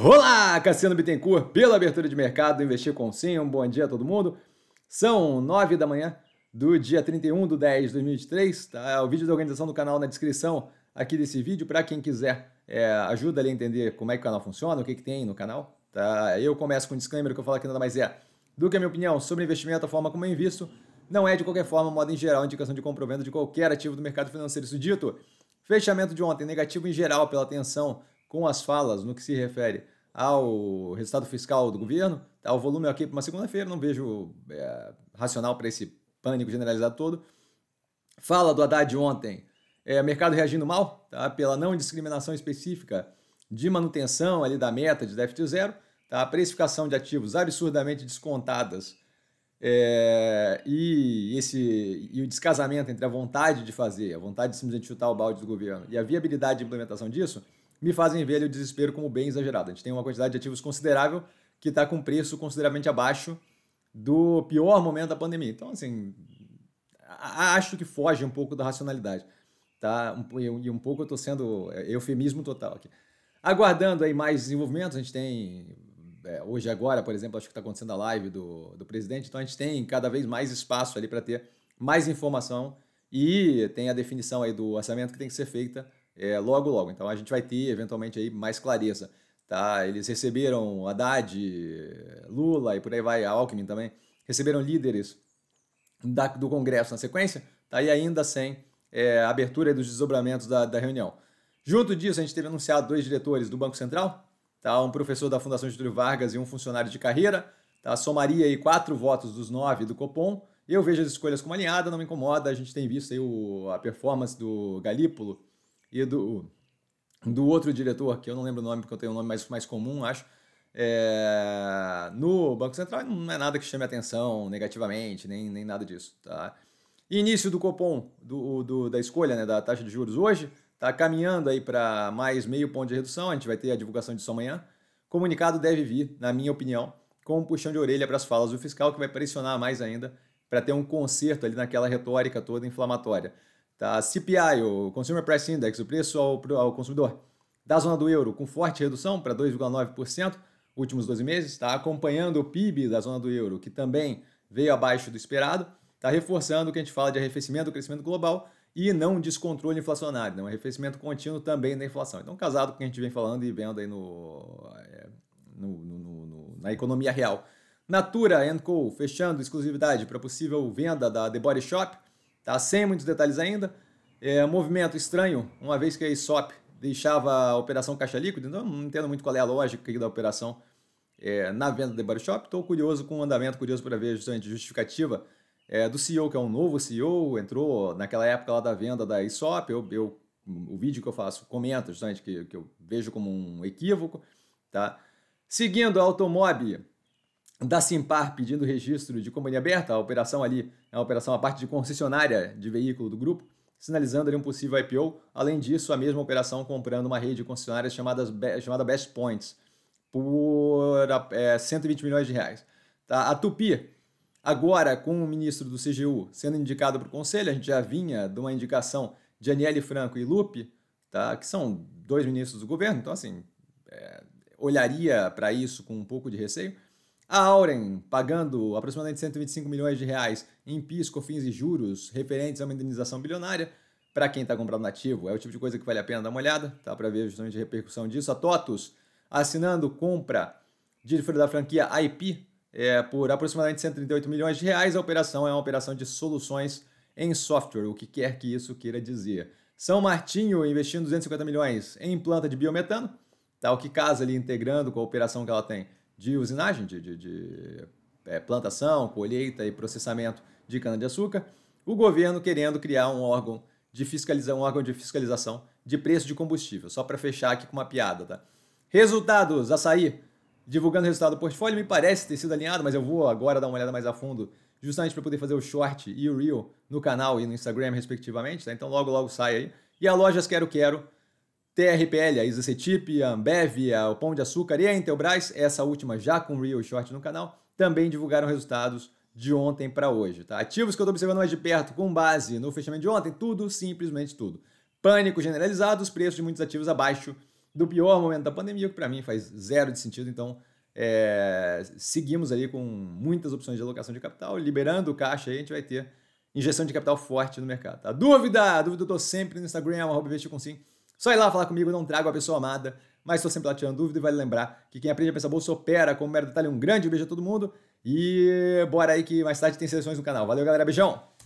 Olá, Cassiano Bittencourt, pela abertura de mercado, investir com sim, um bom dia a todo mundo. São nove da manhã do dia 31 de 10 de 2023, tá? O vídeo da organização do canal na descrição aqui desse vídeo, para quem quiser, é, ajuda ali a entender como é que o canal funciona, o que, que tem no canal, tá? Eu começo com um disclaimer que eu falo aqui nada mais é do que a minha opinião sobre investimento, a forma como eu invisto, não é de qualquer forma, modo em geral, indicação de compra de qualquer ativo do mercado financeiro. Isso dito, fechamento de ontem negativo em geral pela tensão com as falas no que se refere ao resultado fiscal do governo. Tá? O volume aqui para uma segunda-feira, não vejo é, racional para esse pânico generalizado todo. Fala do Haddad ontem, é, mercado reagindo mal tá? pela não discriminação específica de manutenção ali da meta de déficit zero, tá? precificação de ativos absurdamente descontadas é, e, esse, e o descasamento entre a vontade de fazer, a vontade de simplesmente chutar o balde do governo e a viabilidade de implementação disso, me fazem ver o desespero como bem exagerado. A gente tem uma quantidade de ativos considerável que está com preço consideravelmente abaixo do pior momento da pandemia. Então, assim, acho que foge um pouco da racionalidade. Tá? E um pouco eu estou sendo é, eufemismo total aqui. Aguardando aí mais desenvolvimentos, a gente tem é, hoje agora, por exemplo, acho que está acontecendo a live do, do presidente, então a gente tem cada vez mais espaço ali para ter mais informação e tem a definição aí do orçamento que tem que ser feita é, logo, logo. Então a gente vai ter eventualmente aí mais clareza. Tá? Eles receberam Haddad, Lula e por aí vai, Alckmin também, receberam líderes da, do Congresso na sequência, tá? e ainda sem é, abertura dos desdobramentos da, da reunião. Junto disso, a gente teve anunciado dois diretores do Banco Central, tá? um professor da Fundação Getúlio Vargas e um funcionário de carreira, tá? somaria aí quatro votos dos nove do Copom. Eu vejo as escolhas como alinhada, não me incomoda. A gente tem visto aí o, a performance do Galípolo e do, do outro diretor, que eu não lembro o nome, porque eu tenho um nome mais, mais comum, acho. É, no Banco Central não é nada que chame atenção negativamente, nem, nem nada disso. Tá? Início do Copom, do, do, da escolha né, da taxa de juros hoje, Está caminhando aí para mais meio ponto de redução, a gente vai ter a divulgação disso amanhã. Comunicado deve vir, na minha opinião, com um puxão de orelha para as falas do fiscal, que vai pressionar mais ainda para ter um conserto ali naquela retórica toda inflamatória. Tá? CPI, o Consumer Price Index, o preço ao, ao consumidor da zona do euro, com forte redução para 2,9% últimos 12 meses, está acompanhando o PIB da zona do euro, que também veio abaixo do esperado, está reforçando o que a gente fala de arrefecimento do crescimento global e não descontrole inflacionário, né? um arrefecimento contínuo também da inflação. Então, casado com o que a gente vem falando e vendo aí no, é, no, no, no na economia real. Natura Co. fechando exclusividade para possível venda da The Body Shop, tá? sem muitos detalhes ainda. É, movimento estranho, uma vez que a ISOP deixava a operação caixa líquida, então não entendo muito qual é a lógica da operação é, na venda da The Body Shop. Estou curioso com o andamento, curioso para ver justamente justificativa é, do CEO, que é um novo CEO, entrou naquela época lá da venda da ISOP, eu, eu o vídeo que eu faço comenta justamente que, que eu vejo como um equívoco, tá? Seguindo a Automob da Simpar pedindo registro de companhia aberta, a operação ali é uma operação a parte de concessionária de veículo do grupo, sinalizando ali um possível IPO. Além disso, a mesma operação comprando uma rede de concessionárias chamadas, chamada Best Points por é, 120 milhões de reais. Tá? A Tupi Agora, com o ministro do CGU sendo indicado para o conselho, a gente já vinha de uma indicação de Aniele Franco e Lupe, tá? que são dois ministros do governo, então, assim, é, olharia para isso com um pouco de receio. A Auren pagando aproximadamente 125 milhões de reais em PIS, COFINS e juros referentes a uma indenização bilionária para quem está comprando nativo. É o tipo de coisa que vale a pena dar uma olhada, tá? para ver justamente a repercussão disso. A TOTUS assinando compra de, da franquia IP é, por aproximadamente 138 milhões de reais. A operação é uma operação de soluções em software, o que quer que isso queira dizer. São Martinho investindo 250 milhões em planta de biometano, tá? o que casa ali integrando com a operação que ela tem de usinagem, de, de, de é, plantação, colheita e processamento de cana-de-açúcar. O governo querendo criar um órgão de fiscalização, um órgão de fiscalização de preço de combustível, só para fechar aqui com uma piada, tá? Resultados, açaí, divulgando o resultado do portfólio, me parece ter sido alinhado, mas eu vou agora dar uma olhada mais a fundo, justamente para poder fazer o short e o reel no canal e no Instagram, respectivamente. Tá? Então logo, logo sai aí. E a Lojas Quero Quero, TRPL, a Isacetip, a Ambev, a, o Pão de Açúcar e a Intelbras, essa última já com reel e short no canal, também divulgaram resultados de ontem para hoje. Tá? Ativos que eu estou observando mais de perto, com base no fechamento de ontem, tudo, simplesmente tudo. Pânico generalizado, os preços de muitos ativos abaixo do pior momento da pandemia, que para mim faz zero de sentido. Então, é, seguimos aí com muitas opções de alocação de capital, liberando o caixa aí, a gente vai ter injeção de capital forte no mercado. Tá? Dúvida? Dúvida eu tô sempre no Instagram, arroba investir com sim. Só ir lá falar comigo, não trago a pessoa amada, mas estou sempre lá tirando dúvida e vale lembrar que quem aprende a pensar bolsa opera como mero detalhe. Um grande beijo a todo mundo e bora aí que mais tarde tem seleções no canal. Valeu, galera. Beijão!